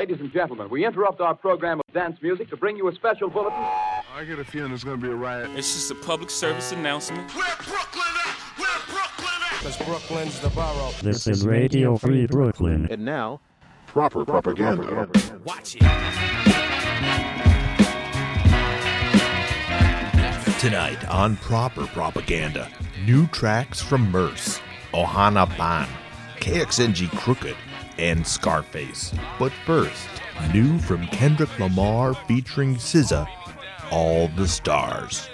Ladies and gentlemen, we interrupt our program of dance music to bring you a special bulletin. I get a feeling there's gonna be a riot. It's just a public service announcement. Where Brooklyn at? Where Brooklyn at? Because Brooklyn's the borough. This is Radio Free Brooklyn. And now, Proper propaganda. Watch it. Tonight on Proper Propaganda, new tracks from MURS, Ohana Bam, KXNG Crooked, and Scarface. But first, new from Kendrick Lamar featuring SZA, All the Stars.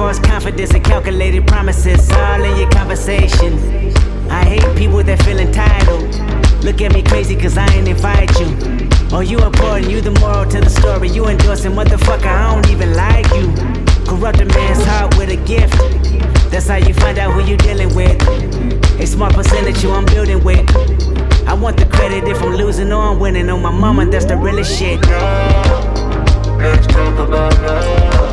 False confidence and calculated promises all in your conversation. I hate people that feel entitled. Look at me crazy cause I ain't invite you. Oh, you important, you the moral to the story. You endorsing, motherfucker, I don't even like you. Corrupt a man's heart with a gift. That's how you find out who you dealing with. A smart percentage you I'm building with. I want the credit if I'm losing or I'm winning. On my mama, that's the realest shit. Let's talk about love.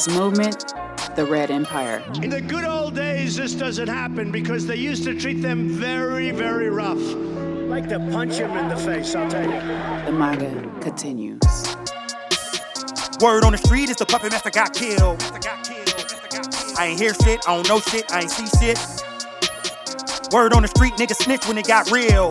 His movement, the Red Empire. In the good old days, this doesn't happen because they used to treat them very, very rough. Like to punch him in the face, I'll tell you. The MAGA continues. Word on the street is the puppet master got killed. I ain't hear shit, I don't know shit, I ain't see shit. Word on the street, niggas snitch when it got real.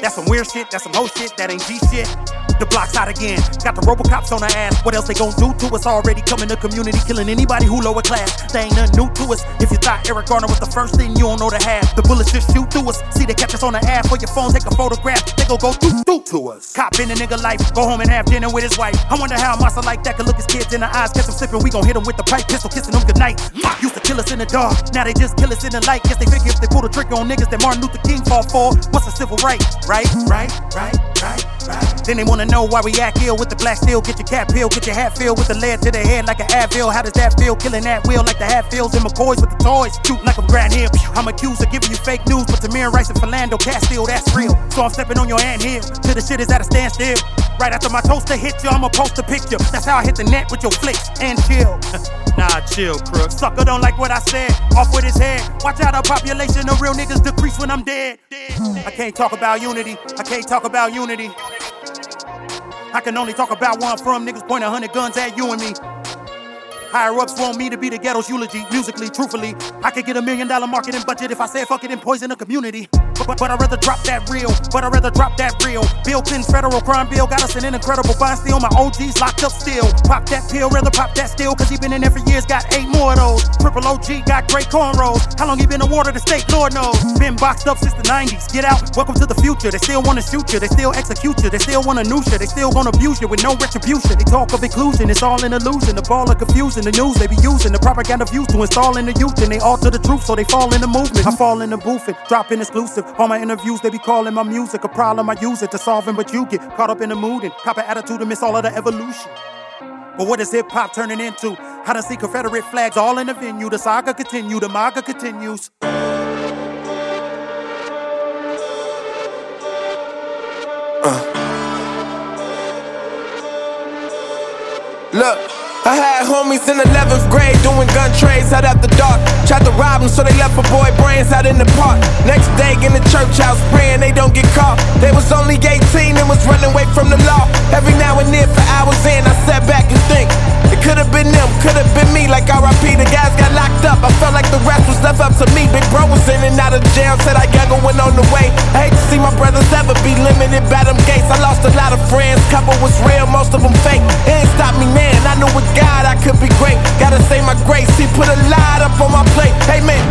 That's some weird shit, that's some whole shit, that ain't G shit. The blocks out again. Got the Robocops on our ass. What else they gon' do to us? Already coming to community, killing anybody who lower class. They ain't nothing new to us. If you thought Eric Garner was the first thing, you don't know the half. The bullets just shoot through us. See, they catch us on the app for your phone, take a photograph. They gon' go through, through to us. Cop in a nigga life, go home and have dinner with his wife. I wonder how a monster like that could look his kids in the eyes, catch them slipping. We gon' hit him with the pipe pistol, kissing them goodnight. Used to kill us in the dark, now they just kill us in the light. Guess they figure if they pull the trigger on niggas that Martin Luther King fought for, what's a civil? Right, right, right, right, right. Then they wanna know why we act ill with the black steel. Get your cap peeled, get your hat filled with the lead to the head like an Advil. How does that feel? Killing that wheel like the Hatfields and McCoys with the toys. Shooting like I'm Grant Hill. I'm accused of giving you fake news, but Tamir Rice and Philando Castile, that's real. So I'm stepping on your anthill till the shit is at a standstill. Right after my toaster hits you, I'ma post a picture. That's how I hit the net with your flicks and chill. nah, chill, crook. Sucker don't like what I said. Off with his head. Watch out, our population of real niggas decrease when I'm dead. I can't talk about unity. I can't talk about unity. I can only talk about where I'm from. Niggas point a hundred guns at you and me. Higher ups want me to be the ghetto's eulogy. Musically, truthfully, I could get a million dollar marketing budget if I said fuck it and poison the community. But, but, I'd rather drop that real. But I'd rather drop that real. Bill Clinton's federal crime bill got us in an incredible bond steal. My OG's locked up still. Pop that pill, rather pop that still. Cause he been in there for years, got eight more of those. Triple OG got great cornrows. How long he been a awarded the state? Lord knows. Been boxed up since the 90s. Get out, welcome to the future. They still wanna shoot you, they still execute you, they still wanna noose you, they still gonna abuse you with no retribution. They talk of inclusion, it's all an illusion. The ball of confusion, the news they be using, the propaganda views to install in the youth, and they alter the truth so they fall in the movement. I fall in the booth and drop in exclusive. All my interviews, they be calling my music a problem. I use it to solve it, but you get caught up in the mood and cop an attitude and miss all of the evolution. But what is hip hop turning into? I done see Confederate flags all in the venue. The saga continue, the maga continues. Uh. Look, I had homies in 11th grade doing gun trades out after dark. Tried to rob them, so they left a boy brains out in the park. Next day in the church house praying they don't get caught. They was only 18 and was running away from the law. Every now and then for hours in, I sat back and think. It could have been them, could have been me. Like RIP, the guys got locked up. I felt like the rest was left up to me. Big bro was in and out of jail, said I younger went on the way. I hate to see my brothers ever be limited by them gates. I lost a lot of friends, couple was real, most of them fake. It ain't stopped me, man. I knew with God I could be great. Gotta say my grace, he put a lot up on my plate. Hey man,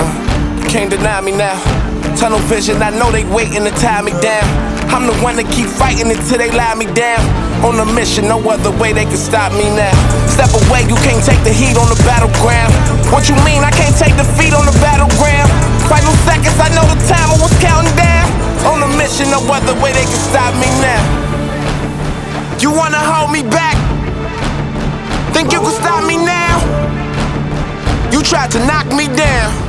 uh, can't deny me now. Tunnel vision, I know they waiting to tie me down. I'm the one that keep fighting until they lie me down. On a mission, no other way they can stop me now. Step away, you can't take the heat on the battleground. What you mean? I can't take defeat on the battleground. Final seconds, I know the timer was counting down. On a mission, no other way they can stop me now. You wanna hold me back? Think you can stop me now? You tried to knock me down.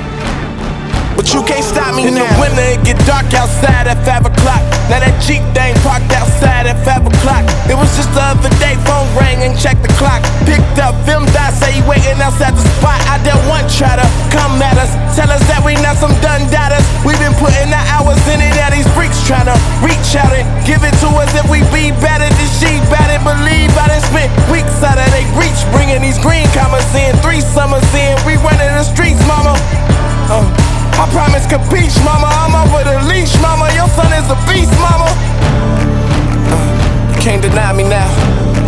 You can't stop me In now. The winter, it get dark outside at 5 o'clock. Now that Jeep thing parked outside at 5 o'clock. It was just the other day, phone rang and checked the clock. Picked up, film dot, say he waiting outside the spot. I dare one try to come at us. Tell us that we not some done doubters. we been putting the hours in it, now these freaks trying to reach out and give it to us if we be better than she better believe. I done spent weeks out of they reach, bringing these green commas in. Three summers in, we running the streets, mama. Uh. I promise capiche, mama. I'm over the leash, mama. Your son is a beast, mama. Uh, you can't deny me now.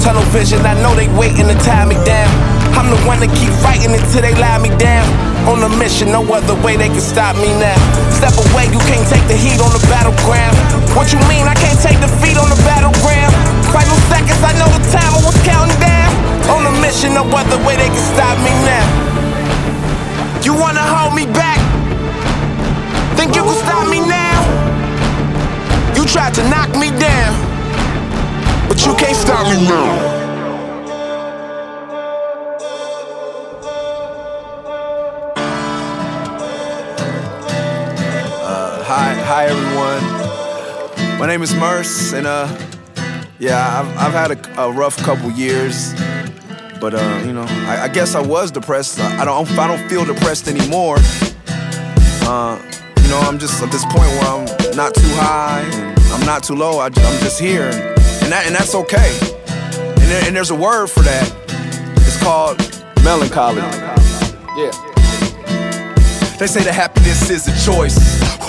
Tunnel vision, I know they waiting to tie me down. I'm the one that keep fighting until they lie me down. On a mission, no other way they can stop me now. Step away, you can't take the heat on the battleground. What you mean? I can't take defeat on the battleground. Final seconds, I know the timer was counting down. On a mission, no other way they can stop me now. You wanna hold me back? Think you can stop me now? You tried to knock me down, but you can't stop me now. Uh, hi, hi everyone. My name is MURS, and uh, yeah, I've, I've had a, a rough couple years, but uh, you know, I, I guess I was depressed. I don't, I don't feel depressed anymore. Uh, you know, I'm just at this point where I'm not too high, I'm not too low. I, am just here, and that, and that's okay. And, there, and there's a word for that. It's called melancholy. Yeah. They say that happiness is a choice.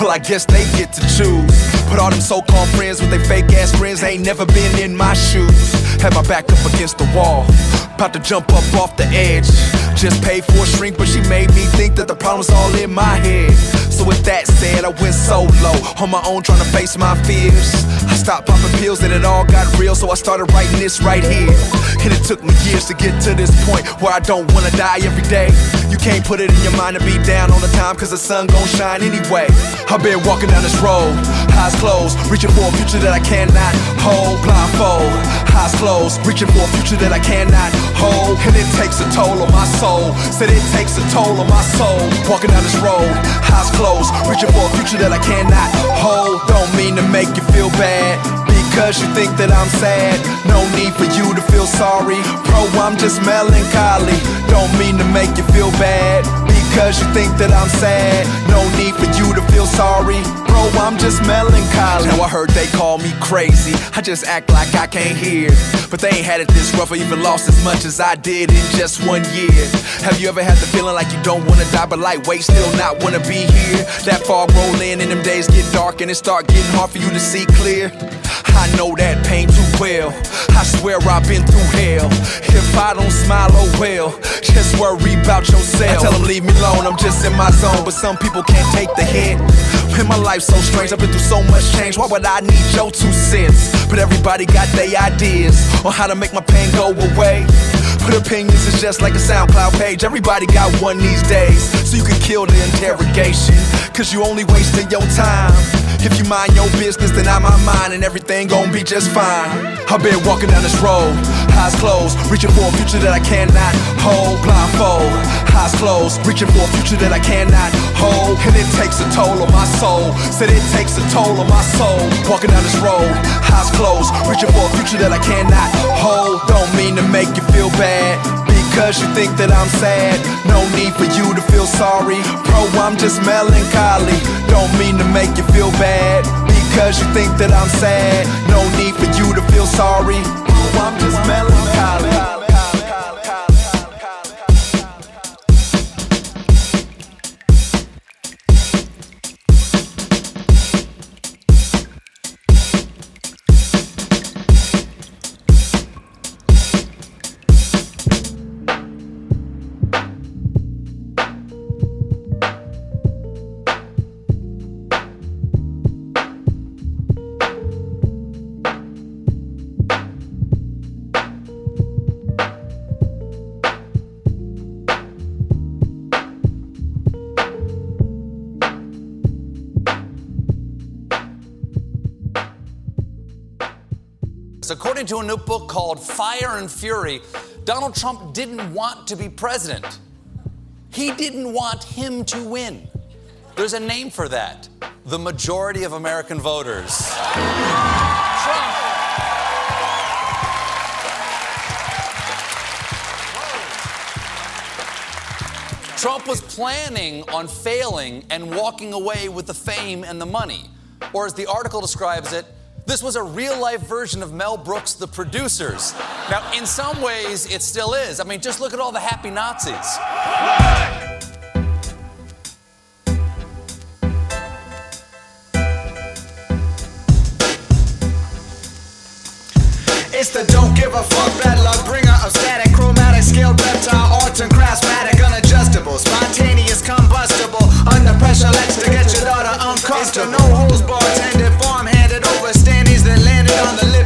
Well, I guess they get to choose. But all them so-called friends with their fake ass friends ain't never been in my shoes. Had my back up against the wall, about to jump up off the edge. Just paid for a shrink, but she made me think that the problem's all in my head. So with that said, I went solo on my own, trying to face my fears. I stopped popping pills and it all got real, so I started writing this right here. And it took me years to get to this point where I don't wanna die every day. You can't put it in your mind to be down all the time, cause the sun gon' shine anyway. I've been walking down this road, eyes closed, reaching for a future that I cannot hold. Blindfold, eyes closed, reaching for a future that I cannot hold. And it takes a toll on my soul. Said it takes a toll on my soul. Walking down this road, eyes closed, reaching for a future that I cannot hold. Don't mean to make you feel bad. Because you think that I'm sad, no need for you to feel sorry. Bro, I'm just melancholy. Don't mean to make you feel bad. Because you think that I'm sad, no need for you to feel sorry. Bro, I'm just melancholy. Now I heard they call me crazy. I just act like I can't hear. But they ain't had it this rough or even lost as much as I did in just one year. Have you ever had the feeling like you don't wanna die, but lightweight still not wanna be here? That fog roll in and them days get dark and it start getting hard for you to see clear. I know that pain too well. I swear I've been through hell. If I don't smile, oh well. Just worry about yourself. I tell them leave me alone, I'm just in my zone. But some people can't take the hit. Man, my life's so strange, I've been through so much change. Why would I need your two cents? But everybody got their ideas on how to make my pain go away. But opinions is just like a SoundCloud page. Everybody got one these days. So you can kill the interrogation. Cause you only wasting your time. If you mind your business, then I mind mine, and everything gon' be just fine. I've been walking down this road, eyes closed, reaching for a future that I cannot hold. Blindfold, eyes closed, reaching for a future that I cannot hold. And it takes a toll on my soul. Said it takes a toll on my soul. Walking down this road, eyes closed, reaching for a future that I cannot hold. Don't mean to make you feel bad because you think that I'm sad. No need for you to feel sorry. Bro, I'm just melancholy. Don't mean to make you feel bad because you think that I'm sad. No need for you to feel sorry. Bro, I'm just melancholy. To a new book called Fire and Fury, Donald Trump didn't want to be president. He didn't want him to win. There's a name for that the majority of American voters. Trump. Trump was planning on failing and walking away with the fame and the money. Or, as the article describes it, this was a real life version of Mel Brooks' The Producers. Now, in some ways, it still is. I mean, just look at all the happy Nazis. It's the don't give a fuck bad luck bringer of static, chromatic, scale, reptile, arts and craftsmatic, unadjustable, spontaneous, combustible. Under pressure, let's to get your daughter uncomfortable. No holes bartended,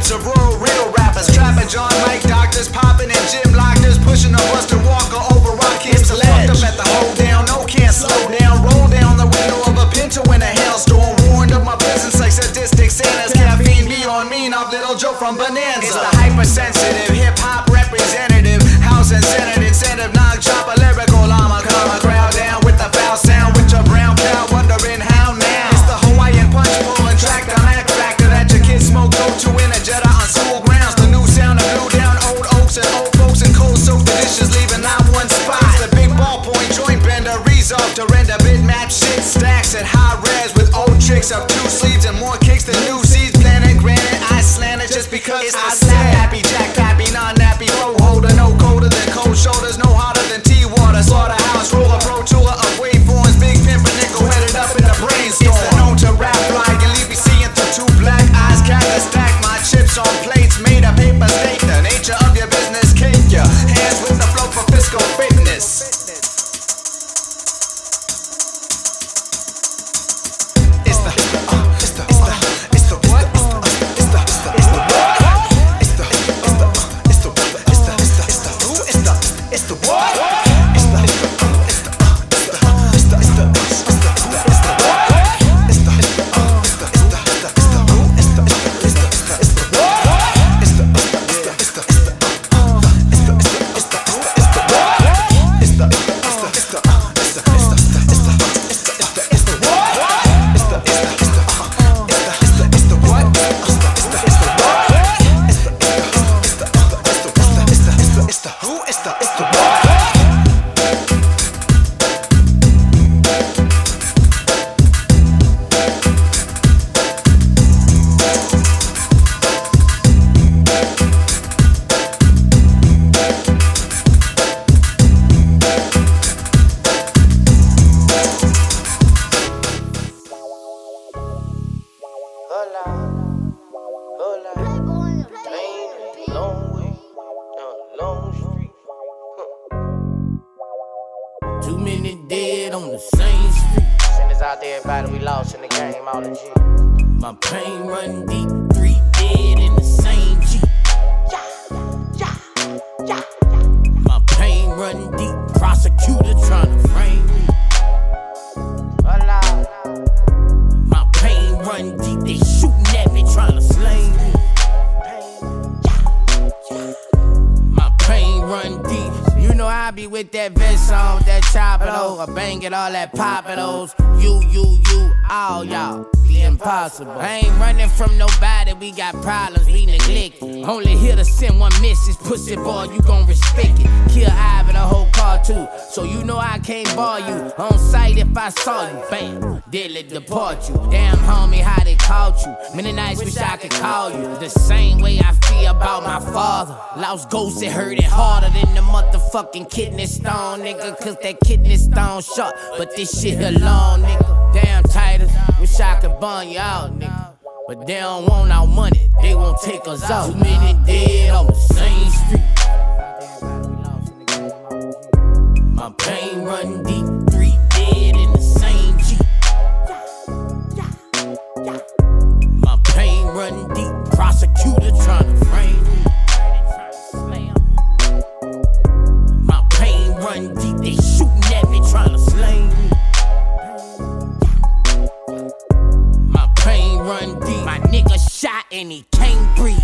lips of rural real rappers. Trapping John Mike doctors, popping in gym lockers, pushing a Buster Walker over rock kids. Fucked up at the hold down, no can't slow down. Roll down the window of a Pinto in a hailstorm. Warned of my presence like sadistic Santa's caffeine. Be on me, not little Joe from Bonanza. It's the hypersensitive hip hop representative, house and incentive, incentive, knock chopper, it's I shooting at me trying to be with that vest on, that chopper though. I bang it all that poppin' those. You, you, you, all y'all. The impossible. I ain't running from nobody, we got problems, we neglect it. Only here to send one message, pussy boy, you gon' respect it. Kill Ivan, the whole car too. So you know I can't bar you. On sight if I saw you, bam, deadly deport you. Damn homie, how they caught you. Many nights wish I could call you. The same way I feel about my father. Lost ghosts, it hurt it harder than the motherfucking kidney stone, nigga. Cause that kidney stone short, but this shit long, nigga. Damn Titus, wish I could burn you out, nigga. But they don't want our money, they won't take us out. Too many dead on the same street. My pain run deep, and he can't breathe.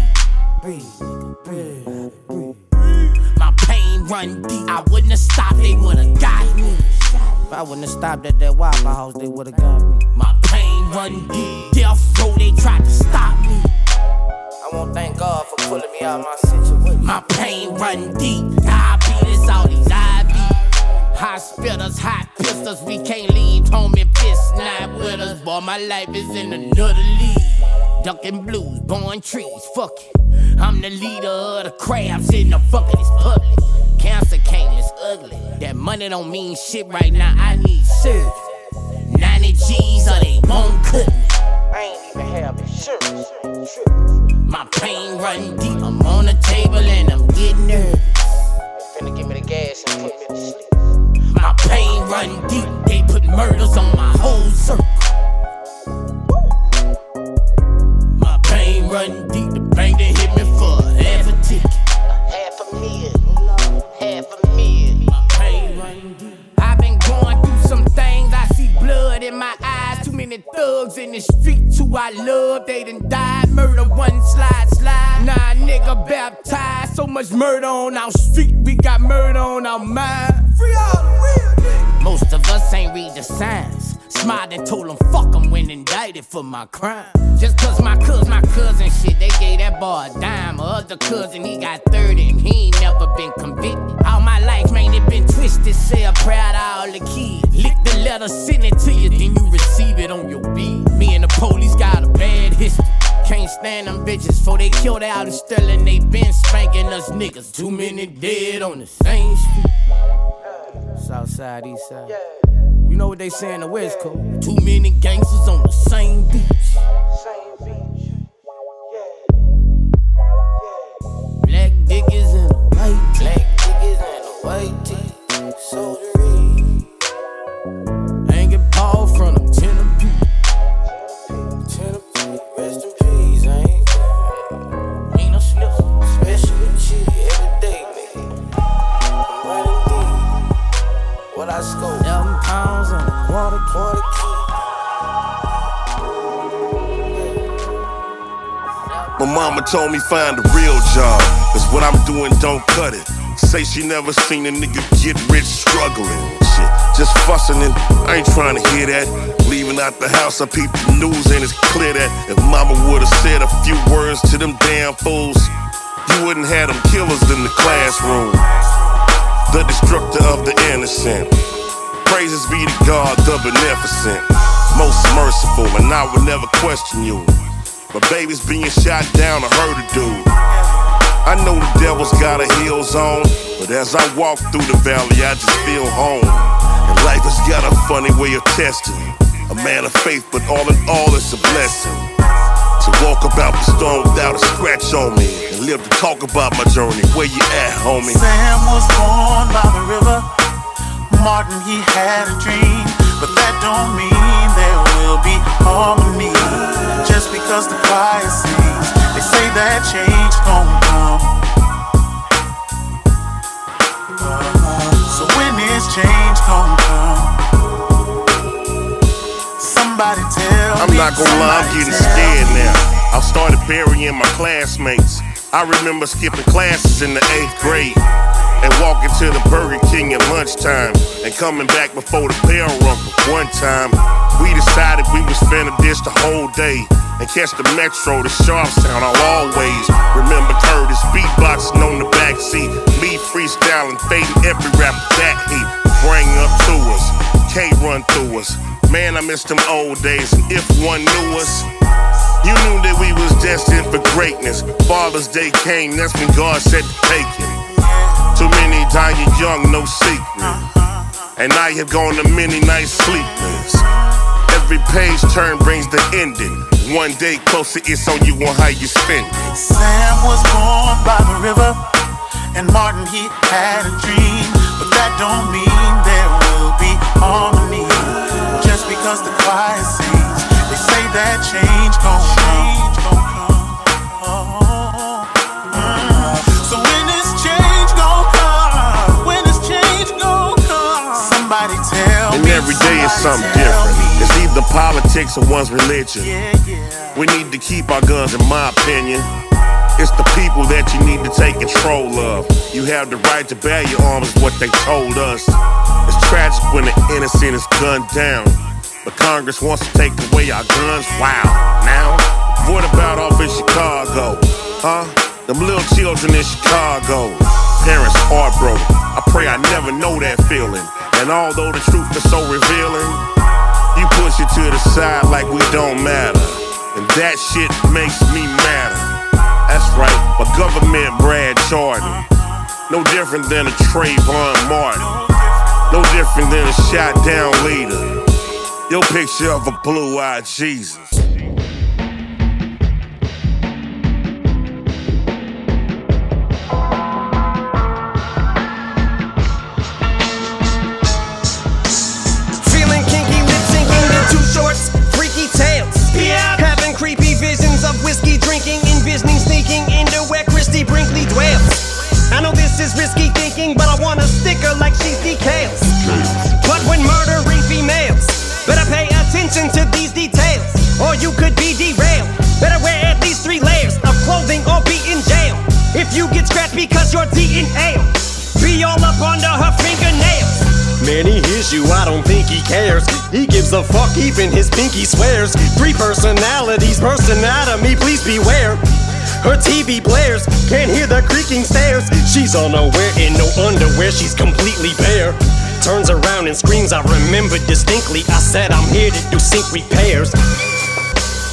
Breathe, breathe, breathe. My pain run deep, I wouldn't have stopped, they would've got me. If I wouldn't have stopped at that Waffle House, they would've got me. My pain run deep, death row, they tried to stop me. I won't thank God for pulling me out of my situation. My pain run deep. Diabetes, all these IV. Hospitals, hot pistols, we can't leave home if it's not with us. Boy, my life is in another league. Ducking blues, blowing trees, fuck it. I'm the leader of the crabs in the bucket, it's public. Cancer came, it's ugly. That money don't mean shit right now, I need surgery. 90 G's or they won't cut me. I ain't even have insurance. My pain run deep, I'm on the table and I'm getting nervous. Finna give me the gas and put me to sleep. My pain run deep, they put murders on my whole circle. Love, they done died. Murder one slide, slide. Nah, nigga baptized. So much murder on our street, we got murder on our mind. Free all the real niggas. Most of us ain't read the signs. Smiled and told them fuck 'em when indicted for my crime. Just cause my cuz, my cousin shit, they gave that boy a dime. My other cousin, he got 30 and he ain't never been convicted. All my life, man, it been twisted. Say I'm proud of all the kids. Lick the letter, send it to you, then you receive it on your beat. Me and the police got a bad history. Can't stand them bitches, for they killed out in Sterling. They been spanking us niggas. Too many dead on the same street. South side, east side. You know what they say in the West Coast? Too many gangsters on the same beach. Black dick is in a white tee. Black niggas and a white My mama told me find a real job, cause what I'm doing don't cut it. Say she never seen a nigga get rich struggling. Shit, just fussing and I ain't trying to hear that. Leaving out the house, I peep the news and it's clear that if mama would've said a few words to them damn fools, you wouldn't have them killers in the classroom. The destructor of the innocent. Praises be to God, the beneficent, most merciful, and I will never question you. My baby's being shot down, I heard a dude. I know the devil's got a heel zone, but as I walk through the valley, I just feel home. And life has got a funny way of testing. A man of faith, but all in all, it's a blessing. To walk about the storm without a scratch on me, and live to talk about my journey. Where you at, homie? Sam was born by the river. Martin, he had a dream, but that don't mean there will be harmony. Just because the choir sings, they say that change gon' come. So when is change gon' come? Somebody tell I'm me. not gonna lie, I'm getting scared me. now. I started burying my classmates. I remember skipping classes in the eighth grade and walking to the Burger King at lunchtime and coming back before the bell rung. One time, we decided we was finna dish the whole day and catch the metro to Sharpstown. I'll always remember Curtis beatboxing on the backseat, me freestyling, fading every rap that he bring up to us. K run through us. Man, I miss them old days, and if one knew us, you knew that we was destined for greatness. Father's Day came, that's when God said to take it. Too many dying young, no secret. And I have gone to many nights sleepless. Every page turn brings the ending. One day closer, it's on you on how you spend it. Sam was born by the river, and Martin he had a dream, but that don't mean there will be harmony. Just because the choir sings, they say that change gon' day is something different. It's either politics or one's religion. We need to keep our guns, in my opinion. It's the people that you need to take control of. You have the right to bear your arms, is what they told us. It's tragic when the innocent is gunned down. But Congress wants to take away our guns. Wow. Now, what about off in Chicago? Huh? Them little children in Chicago. Parents heartbroken. I pray I never know that feeling. And although the truth is so revealing, you push it to the side like we don't matter. And that shit makes me madder. That's right, a government Brad Jordan. No different than a Trayvon Martin. No different than a shot down leader. Your picture of a blue eyed Jesus. I know this is risky thinking, but I want a sticker like she's decals. But when murdering females, better pay attention to these details, or you could be derailed. Better wear at least three layers of clothing or be in jail. If you get scratched because you're DNA, be all up under her fingernails. Man, he hears you, I don't think he cares. He gives a fuck, even his pinky swears. Three personalities, person anatomy, please beware. Her TV blares, can't hear the creaking stairs. She's unaware in no underwear, she's completely bare. Turns around and screams, I remember distinctly. I said, I'm here to do sink repairs.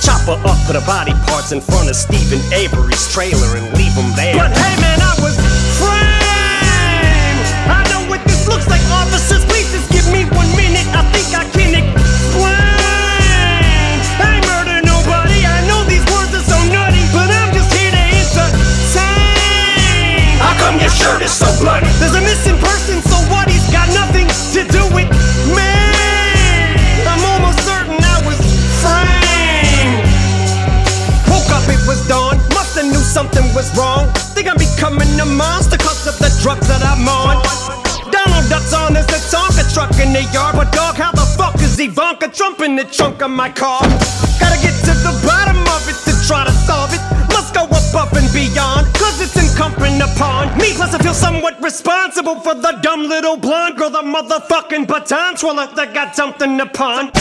Chop her up, put her body parts in front of Steven Avery's trailer and leave him there. But hey, man, I was framed. I know what this looks like, officers. Please just give me one minute. I think I shirt is so bloody? There's a missing person, so what? He's got nothing to do with me. I'm almost certain I was framed. Woke up, it was dawn. Musta knew something was wrong. Think I'm becoming a monster cause of the drugs that I'm on. Donald Duck's on as a Tonka truck in the yard. But dog, how the fuck is Ivanka Trump in the trunk of my car? Gotta get to the bottom of it to try to solve it. Beyond, cause it's incumbent upon me. Plus, I feel somewhat responsible for the dumb little blonde girl, the motherfucking baton twirler that got something upon.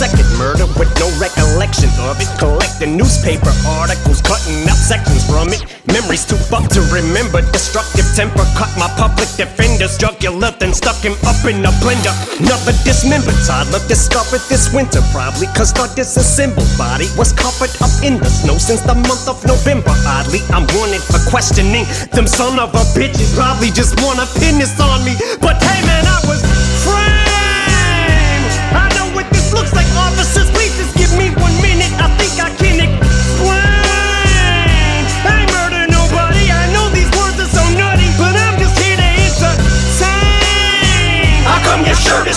Second murder with no recollection of it. Collecting newspaper articles, cutting out sections from it. Memories too fucked to remember. Destructive temper cut my public defender's jugular, then stuck him up in a blender. Another dismembered toddler discovered this winter, probably cause the disassembled body was covered up in the snow since the month of November. Oddly, I'm wanted for questioning. Them son of a bitches probably just wanna pin on me. But hey man, I was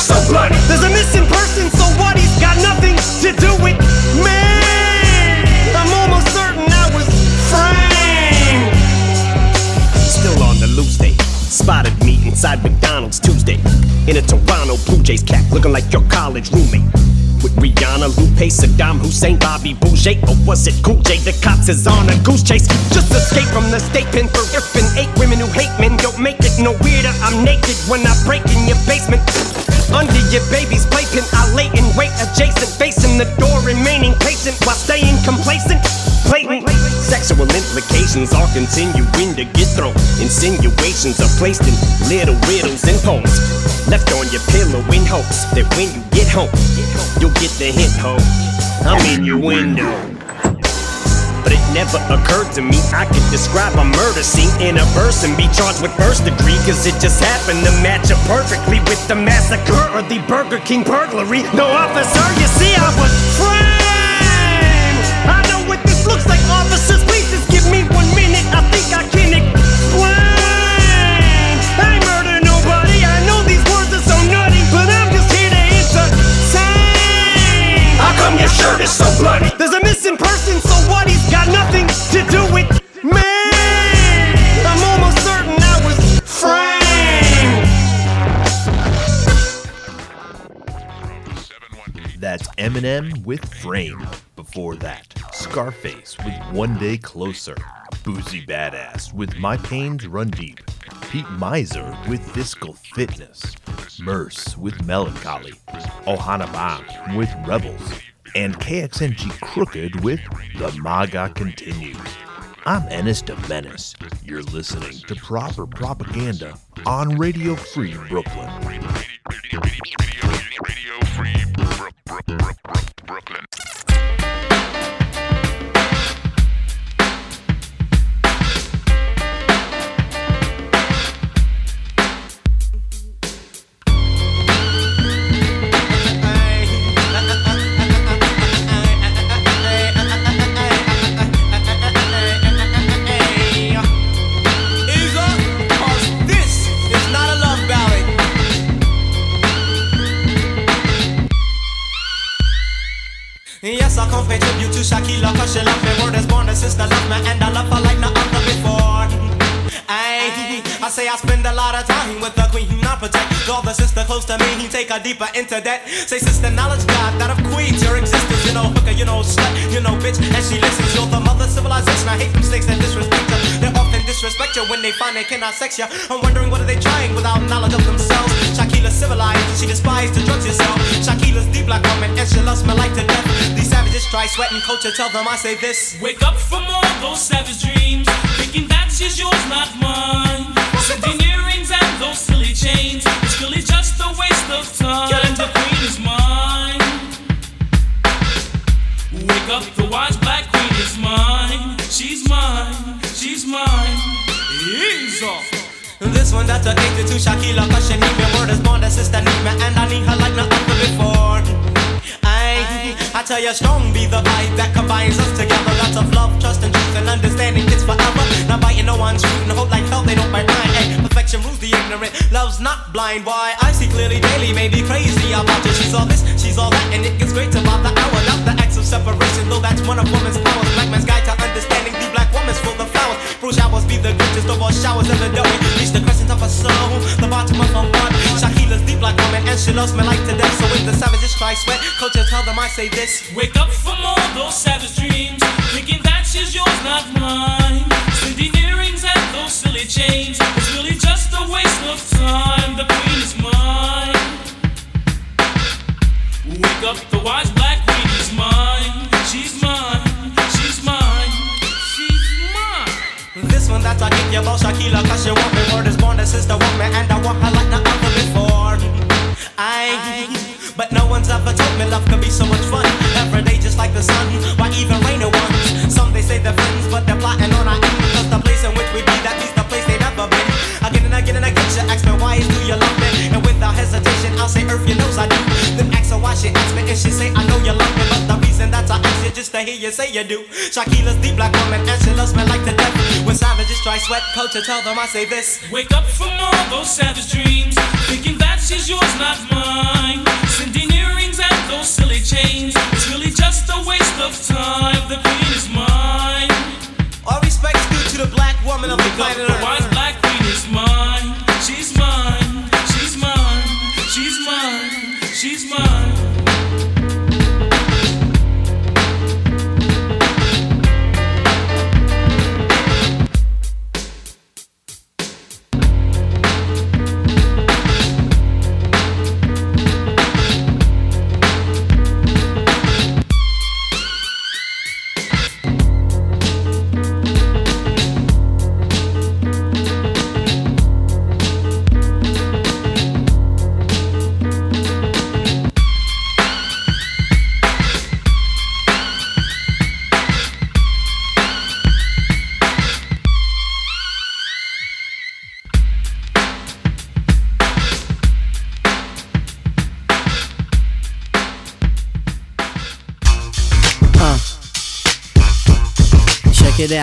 so bloody. There's a missing person, so what? He's got nothing to do with me. I'm almost certain I was framed. Still on the loose day. Spotted me inside McDonald's Tuesday. In a Toronto Blue Jays cap, looking like your college roommate. With Rihanna, Lupe, Saddam Hussein, Bobby Boucher, or was it Cool J? The cops is on a goose chase. Just escape from the state pen for ripping eight women who hate men. Don't make it no weirder. I'm naked when I break in your basement. Under your baby's playpen, I lay in wait adjacent, facing the door, remaining patient while staying complacent. Blatant sexual implications are continuing to get thrown. Insinuations are placed in little riddles and poems. Left on your pillow in hopes that when you get home, you'll get the hint, ho. I'm in your window. But it never occurred to me I could describe a murder scene in a verse and be charged with first degree. Cause it just happened to match up perfectly with the massacre or the Burger King burglary. No officer, you see, I was framed. I know what this looks like, officers. Please just give me one minute. I think I can explain. I murder nobody. I know these words are so nutty, but I'm just here to entertain. How come your shirt is so bloody? There's a Eminem with Frame. Before that, Scarface with One Day Closer. Boosie Badazz with My Pains Run Deep. Pete Miser with Fiscal Fitness. MURS with Melancholy. Ohana Bam with Rebels. And KXNG Crooked with The MAGA Continues. I'm Ennis de Menace. You're listening to Proper Propaganda on Radio Free Brooklyn. Ease pay tribute to Shakiyla Cause she love me. Word is born, the sister love me And I love her like no other before. Ay, I say I spend a lot of time with the queen I protect all the sister close to me. He take her deeper into that. Say sister knowledge God that of queens Your existence, you know hooker, you know slut You know bitch, and she listens. You're the mother civilization. I hate snakes that disrespect her. They often disrespect you when they find they cannot sex you I'm wondering what are they trying without knowledge of themselves. Shakiyla civilized, she despised the drugs herself Shakiyla's deep black woman and she loves me like to death. These savages try sweating culture, tell them I say this. Wake up from all those savage dreams, thinking that she's yours, not mine. Sending earrings and those silly chains, it's really just a waste of time. The queen One dedicated to Shakiyla Cause she need me. Word is born, the sister need me And I need her like no other before. I, I tell you strong be the vibe that combines us together. Lots of love, trust and truth and understanding it's forever. Not biting no one's fruit and hope like hell they don't bite mine. Ay, Perfection rules the ignorant, love's not blind. Why I see clearly daily, maybe crazy about you She's all this, she's all that and it gets great about the hour Not the acts of separation, though that's one of woman's powers Black man's guide to understanding the black woman's full of flowers Bruce showers be the greatest of all showers ever done Reach the crescent of her soul, the bottom of her heart Shakiyla's deep like woman and she loves me like to death So when the savages try sweat, culture tell them I say this Wake up from all those savage dreams, thinking that she's yours, not mine. Sending earrings and those silly chains, it's really just a waste of time. The queen is mine. Wake up, the wise I give you about Shakiyla Cause she want me word is born, the sister want me And I want her like no other before. I, but no one's ever told me love could be so much fun. Every day just like the sun, why even rain at once? Some they say they're friends, but they're plotting on our end Cause the place in which we be, that means the place they never been again and again you ask me why do you love me And without hesitation I'll say earth you knows I do. Then ask her why she asked me and she say I know you love me But the reason that I ask you just to hear you say you do. Shakiyla's deep black woman and she loves me like the death When savages try sweat culture tell them I say this. Wake up from all those savage dreams Thinking that she's yours not mine. Sending earrings and those silly chains. It's really just a waste of time. The queen is mine. All respect due to the black woman of the planet.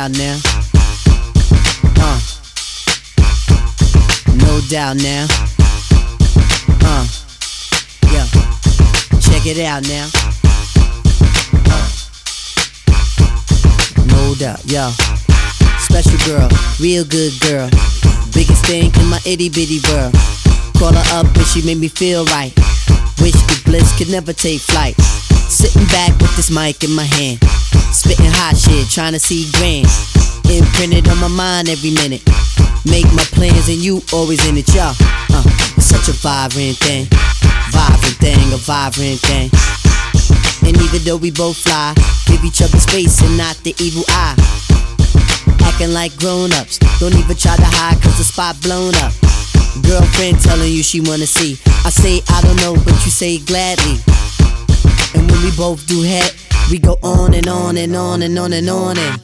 Out now. Uh. No doubt now. Uh. Yeah. Check it out now. Uh. No doubt, yo. Special girl, real good girl. Biggest thing in my itty bitty world. Call her up and she made me feel right. Wish the bliss could never take flight. Sitting back with this mic in my hand. Spitting hot shit, trying to see grand. Imprinted on my mind every minute. Make my plans and you always in it, y'all. Uh, it's such a vibrant thing. Vibrant thing, a vibrant thing. And even though we both fly, give each other space and not the evil eye. Acting like grown ups, don't even try to hide cause the spot blown up. Girlfriend telling you she wanna see. I say I don't know, but you say gladly. And when we both do head, we go on and on and on and on and on and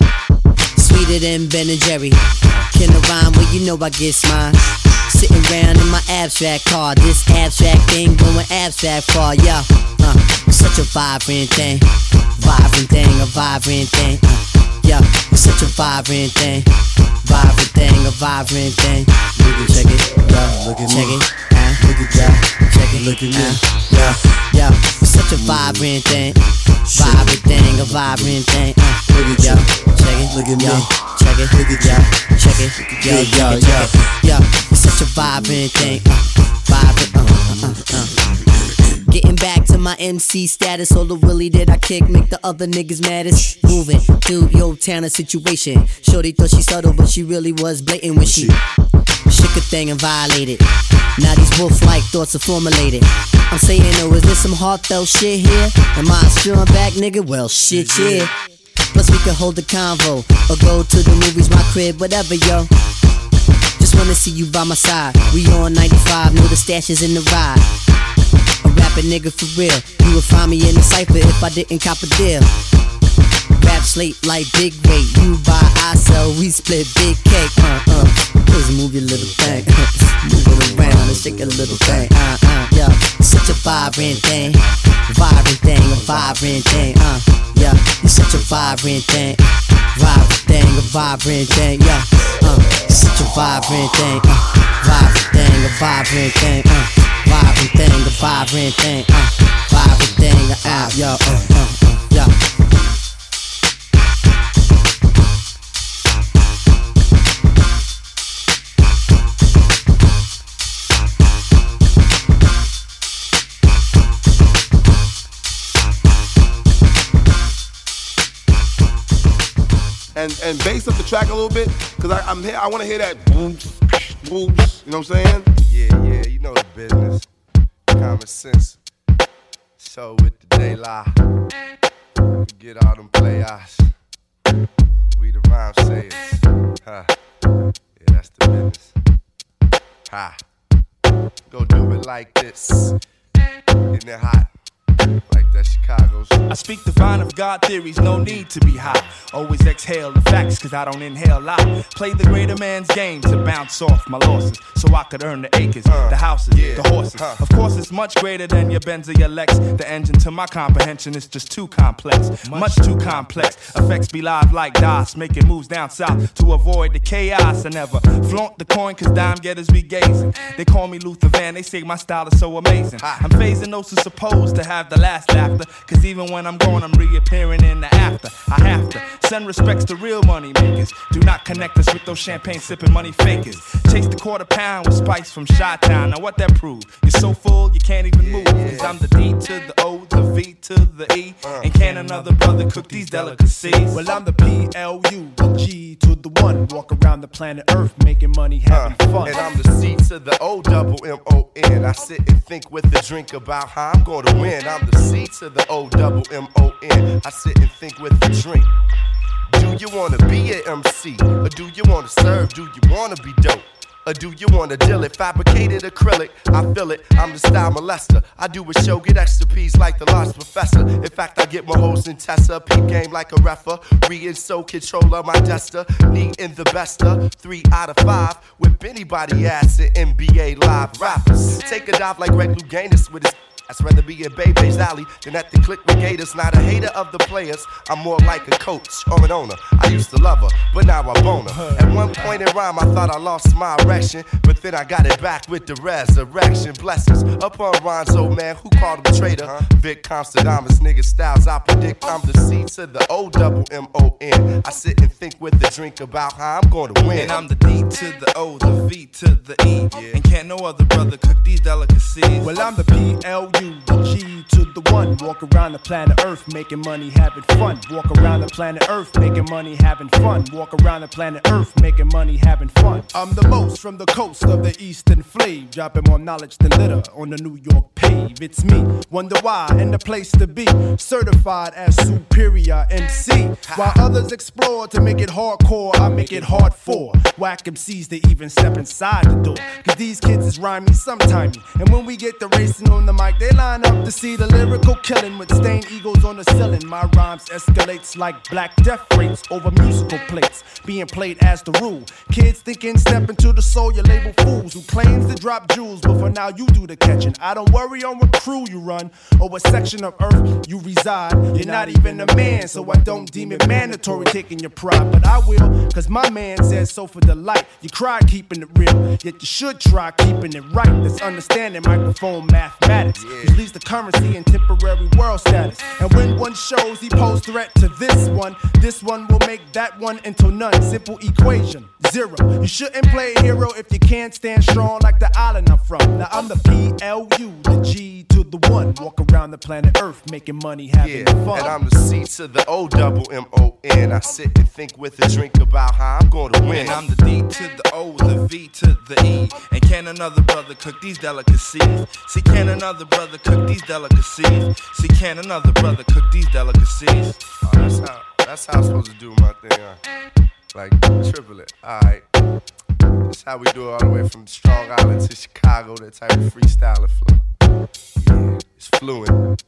sweeter than Ben and Jerry. Can I rhyme? Well, you know I get mine. Sitting around in my abstract car, this abstract thing going abstract far, yeah. Uh, it's such a vibrant thing, vibrant thing, a vibrant thing. Uh, yeah, it's such a vibrant thing, vibrant thing, a vibrant thing. Look at check it, yeah, look at check it, uh, look at yeah, check it, look at me, yeah, yeah. It's such a vibrant thing, vibrant thing, a vibrant thing. Uh, look at yeah, check it, look at me, check it, look at yeah, check it, yo, yo, yo, yo. It's such a vibrant thing, uh, vibrant, uh, uh, uh, uh. Getting back to my MC status, all the willy that I kick make the other niggas maddest. Moving through your town a situation. Shorty thought she subtle, but she really was blatant when she shook a thing and violated. Now these wolf-like thoughts are formulated. I'm saying, oh, is this some heartfelt shit here? Am I a strong back nigga? Well, shit, yeah. Plus we can hold a convo or go to the movies, my crib, whatever, yo. Just wanna see you by my side. We on 95, know the stash is in the ride. A rapping nigga for real. You would find me in the cipher if I didn't cop a deal. Rap slate like big weight. You buy, I sell, we split big cake. Uh uh. Just move your little thing. move it around and shake a little thing. Uh uh. Yeah. Such a vibrant thing. Vibrant thing, a vibrant thing. Uh. Yeah. You're such a vibrant thing. Vibrant thing, a vibrant thing. Yeah. Uh. Such a vibrant thing. Uh. Vibrant thing, a vibrant thing. Uh. Vibrant thing, a vibrant thing. Uh. Vibrant thing, uh. Yo. Uh. Uh. uh bass up the track a little bit because I'm here. I want to hear that boom, boom. You know what I'm saying? Yeah, yeah, you know the business. Common sense. So with the day lie. Forget all them players. We the rhyme sayers. Huh. Yeah, that's the business. Ha. Go do it like this. Getting it hot. Like that Chicago's. I speak the vine of God theories, no need to be high. Always exhale the facts, cause I don't inhale lie. Play the greater man's game to bounce off my losses. So I could earn the acres, uh, the houses, the horses. Of course, it's much greater than your Benz or your Lex. The engine to my comprehension is just too complex. Much too complex. Effects be live like DOS, making moves down south to avoid the chaos. I never flaunt the coin, cause dime getters be gazing. They call me Luther Van, they say my style is so amazing. I'm phasing those who supposed to have the last laughter. Cause even when I'm gone, I'm reappearing in the after. I have to send respects to real money makers. Do not connect us with those champagne sipping money fakers. Chase the quarter pound with spice from Shot Town. Now, what that prove? You're so full, you can't even move. Cause I'm the D to the O, the V to the E. And can another brother cook these delicacies? Well, I'm the P L U, the G to the one. Walk around the planet Earth making money, having fun. And I'm the C to the O double M O N. I sit and think with a drink about how I'm gonna win. I'm the C to the O double M O N. I sit and think with a drink. Do you wanna be an MC? Or do you wanna serve? Do you wanna be dope? Or do you wanna deal it? Fabricated acrylic, I feel it. I'm the style molester. I do a show, get extra P's like the large professor. In fact, I get my hoes in Tessa. Peep game like a referee and so controller my duster. Need in the bester. Three out of five. Whip anybody ass in NBA live rappers. Take a dive like Greg Louganis with his I'd rather be in Bebe's alley than at the click with Gators. Not a hater of the players, I'm more like a coach or an owner. I used to love her, but now I bone her. At one point in rhyme, I thought I lost my erection, but then I got it back with the resurrection. Blessings upon Ron's old man who called him traitor. Vic Constadamus, nigga styles, I predict I'm the C to the O double M O N. I sit and think with a drink about how I'm gonna win. And I'm the D to the O, the V to the E. yeah. And can't no other brother cook these delicacies. Well, I'm the P L U, the to the one. Walk around the planet Earth making money, having fun. Walk around the planet Earth making money, having fun. Walk around the planet Earth making money, having fun. I'm the most from the coast of the eastern flave, dropping more knowledge than litter on the New York pave. It's me, wonder why, and the place to be. Certified as superior MC. While others explore to make it hardcore, I make it hard for whack MCs to even step inside the door. Cause these kids is rhyming sometimey. And when we get the racing on the mic, they line up to see the lyrical killing with stained egos on the ceiling. My rhymes escalates like black death rates over musical plates, being played as the rule. Kids thinking step into the soul, you label fools who claims to drop jewels, but for now you do the catching. I don't worry on what crew you run or what section of earth you reside. You're not even a man, so I don't deem it mandatory taking your pride, but I will, cause my man says so for delight. You cry keeping it real, yet you should try keeping it right. That's understanding microphone mathematics, which leads to currency and temporary world status. And when one shows he pose threat to this one, this one will make that one into none. Simple equation, zero. You shouldn't play a hero if you can't stand strong like the island I'm from. Now I'm the PLU, the G to the one. Walk around the planet Earth making money, having Yeah, fun. and I'm the C to the O double M O N. I sit and think with a drink about how I'm gonna win. And I'm the D to the O, the V to the E. And can another brother cook these delicacies? See, can another brother cook these delicacies? See, can another brother cook these delicacies? Oh, that's how that's how I'm supposed to do my thing. Huh? Like triple it. Alright. That's how we do it all the way from Strong Island to Chicago, that type of freestyling flow. Yeah, it's fluent.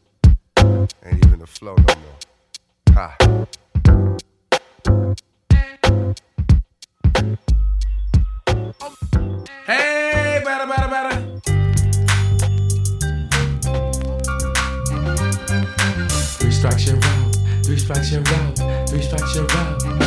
Ain't even a flow no more. Ha. Hey, better, better, better. Three strikes you're out. Three strikes you're out. Three strikes you're out.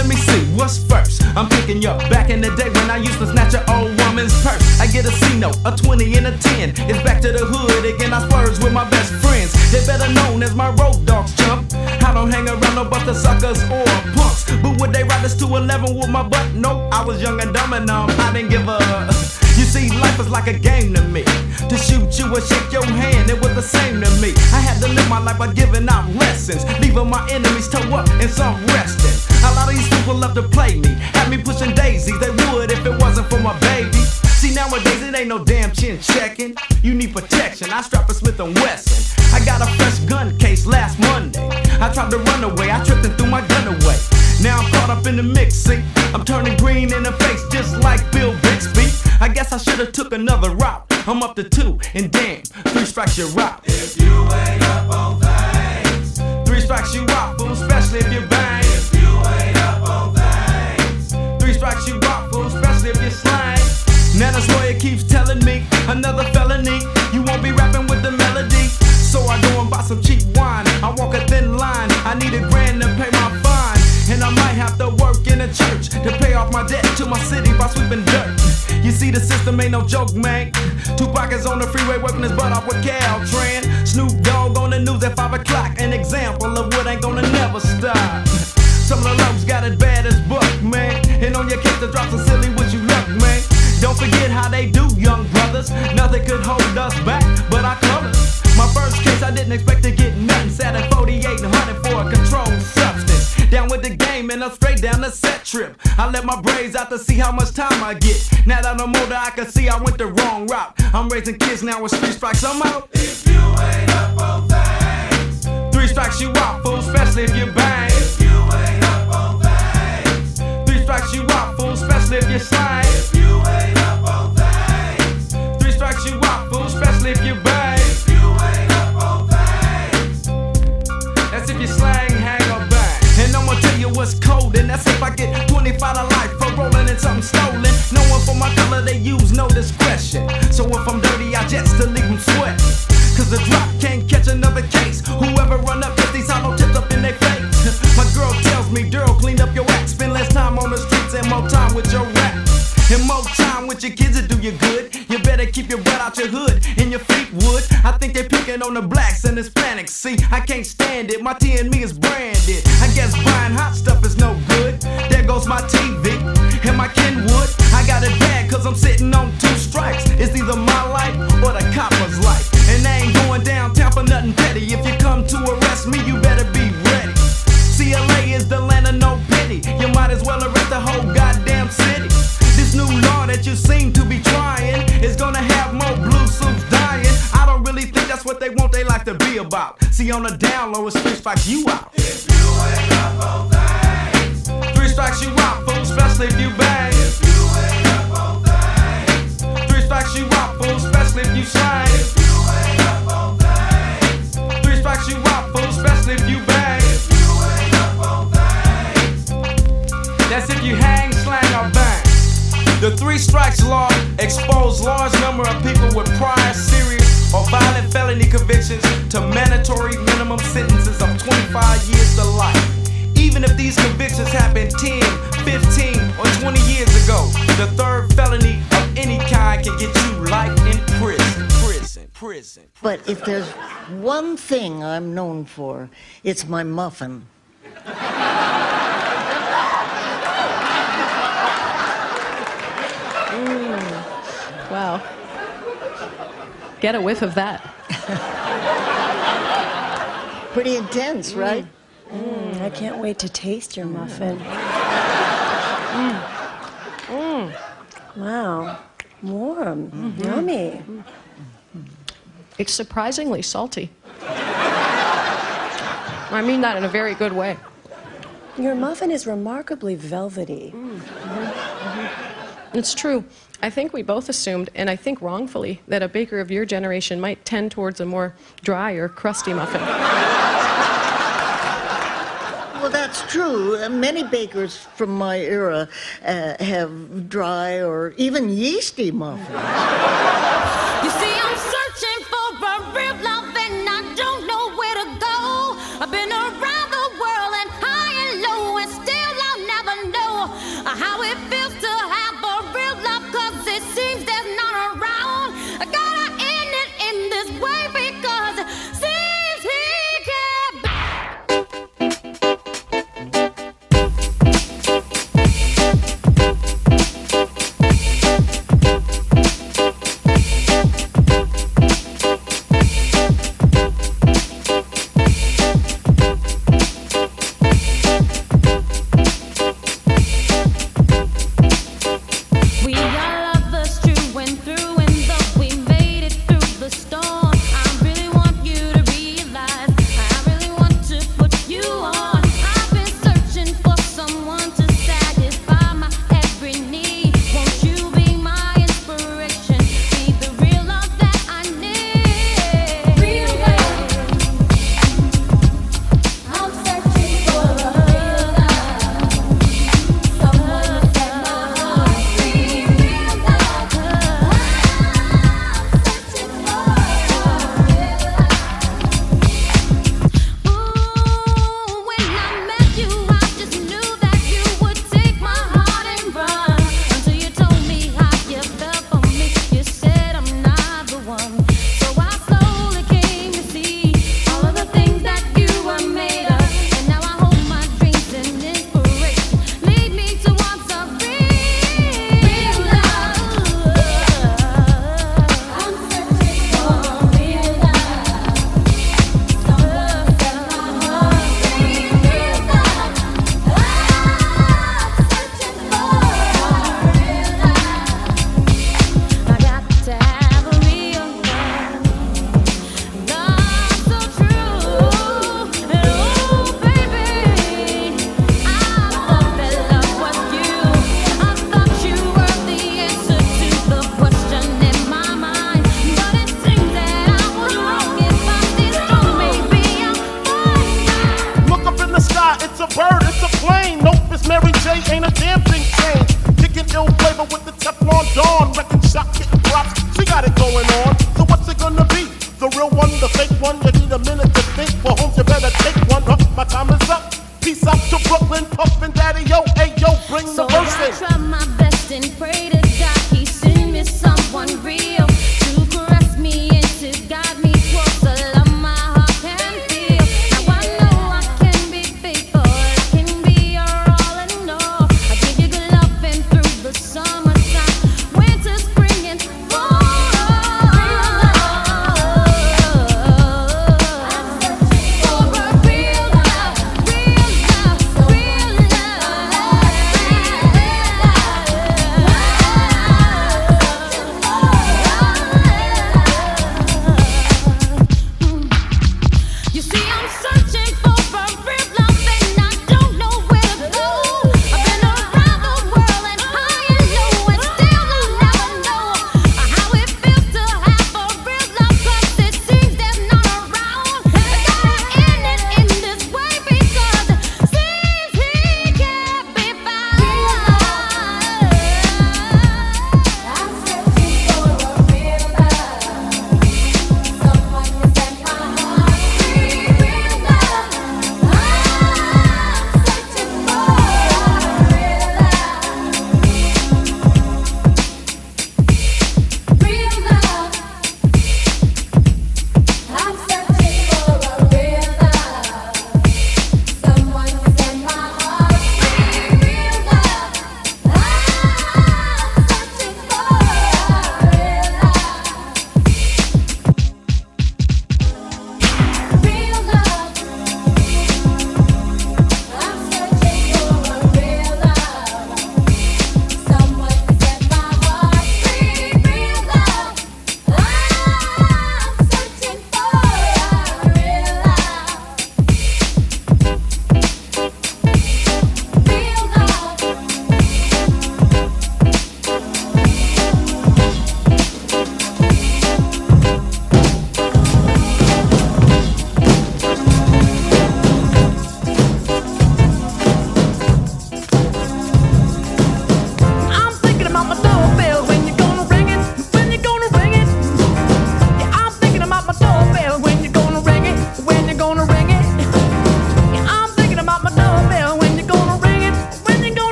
Let me see, what's first? I'm picking you up back in the day when I used to snatch an old woman's purse. I get a C note, a 20 and a 10. It's back to the hood again, I splurge with my best friends. They better known as my road dogs chump. I don't hang around no buster suckers or punks. But would they ride us to 11 with my butt? Nope, I was young and dumb and um, I didn't give a. See, life is like a game to me. To shoot you or shake your hand, it was the same to me. I had to live my life by giving out lessons, leaving my enemies toe up and some resting. A lot of these people love to play me, had me pushing daisies. They would if it wasn't for my baby. See nowadays it ain't no damn chin checking. You need protection. I strap a Smith and Wesson. I got a fresh gun case last Monday. I tried to run away, I tripped and threw my gun away. Now I'm caught up in the mix, see? I'm turning green in the face just guess I should've took another route. I'm up to two, and damn, three strikes you're out. If you ain't up on things, three strikes you out, fool, especially if you bang. If you ain't up on things, three strikes you out, fool, especially if you slang. Now this lawyer keeps telling me another felony. You won't be rapping with the melody. So I go and buy some cheap wine. I walk a thin line. I need a grand to pay my fine. And I might have to work in a church to pay off my debt to my city by sweeping dirt. See, the system ain't no joke, man. Tupac is on the freeway working his butt off with Caltrans. Snoop Dogg on the news at 5 o'clock. An example of what ain't gonna never stop. Some of the lumps got it bad as buck, man. And on your case, the drops are silly what you luck, man. Don't forget how they do, young brothers. Nothing could hold us back, but our colors. My first case, I didn't expect to get nothing. Sat at 48 and 100 for a controlled substance. Down with the game and I'm straight down the set trip. I let my braids out to see how much time I get. Now that I'm older, I can see I went the wrong route. I'm raising kids now with three strikes. I'm out. If you ain't up on things, three strikes you out, fool, especially if you bang. If you ain't up on things, three strikes you out, fool, especially if you slang. Cold, and that's if I get 25 to life for rolling in something stolen. No one for my color, they use no discretion. So if I'm dirty, I just to leave them sweat. Cause the drop can't catch another case. Whoever run up gets these hollow tips up in their face. My girl tells me, Daryl, clean up your act. Spend less time on the streets and more time with your rap. And more time with your kids, it do you good. You better keep your butt out your hood and your feet wood. I think they're picking on the blacks and Hispanics. See, I can't stand it. My T and me is On the down low, it's three strikes you out. If you ain't up on things, three strikes you out, fool, especially if you bang. If you ain't up on things, three strikes you out, fool, especially if you slang. If you ain't up on things, three strikes you out, fool, especially if you bang. If you ain't up on things, that's if you hang, slang, or bang. The three strikes law exposed large number of people with prior serious or violent felony convictions to mandatory minimum sentences of 25 years to life. Even if these convictions happened 10, 15, or 20 years ago, the third felony of any kind can get you life in prison. Prison, prison. But if there's one thing I'm known for, it's my muffin. Mm. Wow. Get a whiff of that. Pretty intense, right? Mm, I can't wait to taste your muffin. Mm. Mm. Wow. Warm. Yummy. It's surprisingly salty. I mean that in a very good way. Your muffin is remarkably velvety. It's true. I think we both assumed, and I think wrongfully, that a baker of your generation might tend towards a more dry or crusty muffin. Well, that's true. Uh, Many bakers from my era uh, have dry or even yeasty muffins.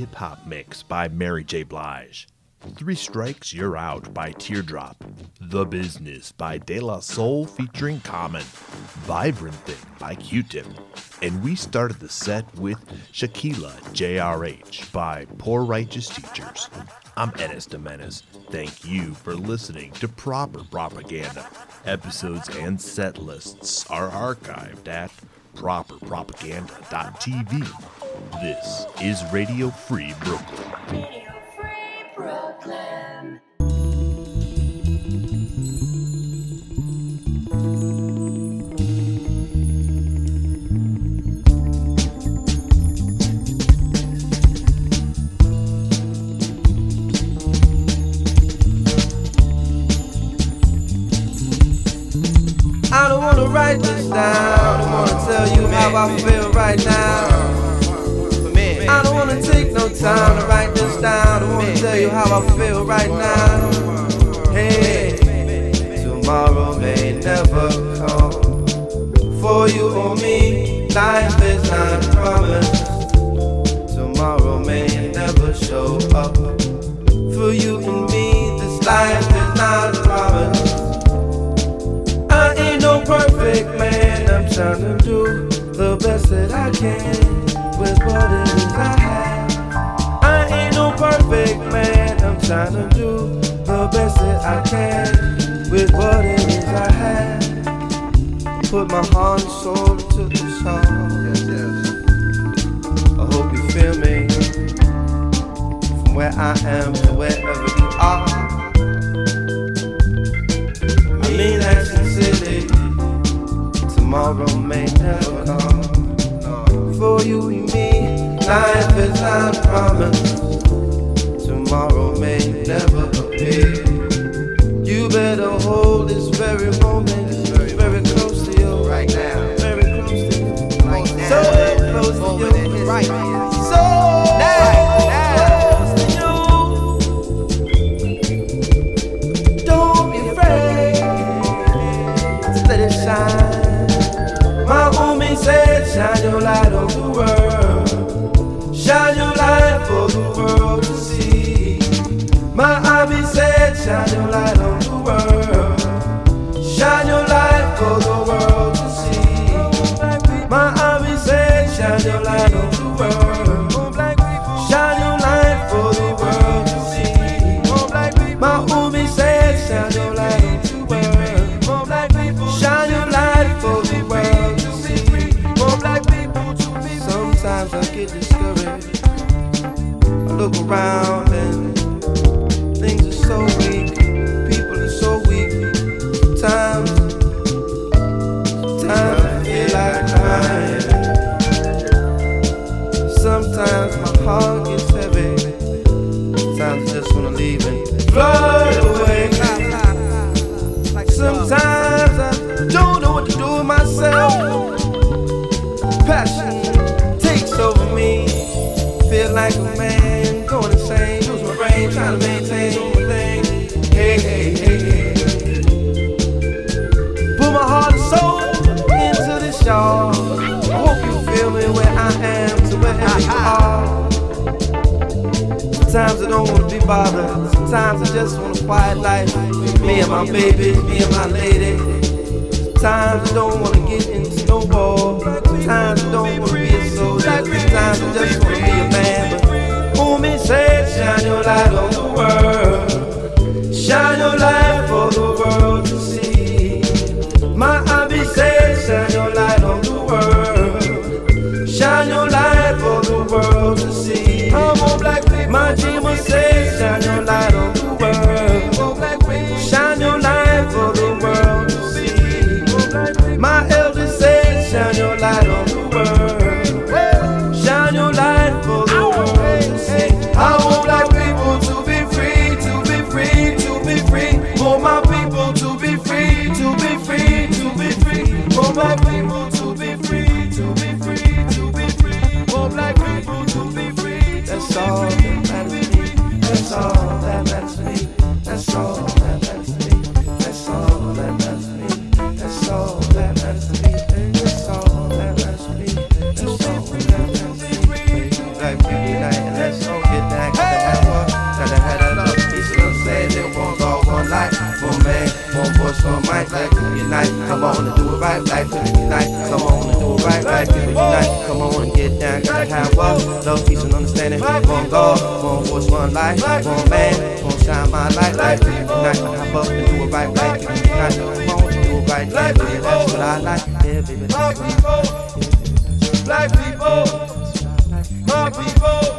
Hip Hop Mix by Mary J. Blige. Three Strikes You're Out by Teardrop. The Business by De La Soul featuring Common. Vibrant Thing by Q Tip. And we started the set with Shakiyla JRH by Poor Righteous Teachers. I'm Ennis Menace. Thank you for listening to Proper Propaganda. Episodes and set lists are archived at properpropaganda.tv. This is Radio Free Brooklyn. Brooklyn. I don't wanna write this down. I don't wanna tell you how I feel right now. I don't wanna take no time to write this down. I wanna tell you how I feel right now. Hey, tomorrow may never come. For you or me, life is not promised. Tomorrow may never show up. For you and me, this life is not promised. I ain't no perfect man. I'm trying to do the best that I can with what it is I have. I ain't no perfect man. I'm trying to do the best that I can with what it is I have. Put my heart and soul into this song. Yes, yes. I hope you feel me from where I am to wherever you are. I mean that sincerely. Tomorrow may never come. For you and me, life is not promised. Tomorrow may never appear. You better hold this very moment very close to you. Right now. Very close to you. Right now. So close to you. Right now. Shine your light on the world. Shine your light for the world to see. My hobby said, shine your light on the world. Shine your light for the world to see. My homie said, shine your light on the world. Shine your light for the world to see. Sometimes I get discouraged. I look around Sometimes I don't wanna be bothered. Sometimes I just want a quiet life. Me and my baby, me and my lady. Times I don't wanna get into no war. Sometimes I don't wanna be a soldier. Sometimes I just wanna be a man. But who homie said, shine your light on on and do it right, like to unite. Come on and do it right, like to unite. Come on and get down, got to have walk. Love, peace, and understanding. One God, one force, one life, one man. Gonna shine my light, like to unite. Hop up and do it right, like to unite. Come on and do it right, yeah, baby, that's what I like. Yeah, baby, like. Black people, my people, black people.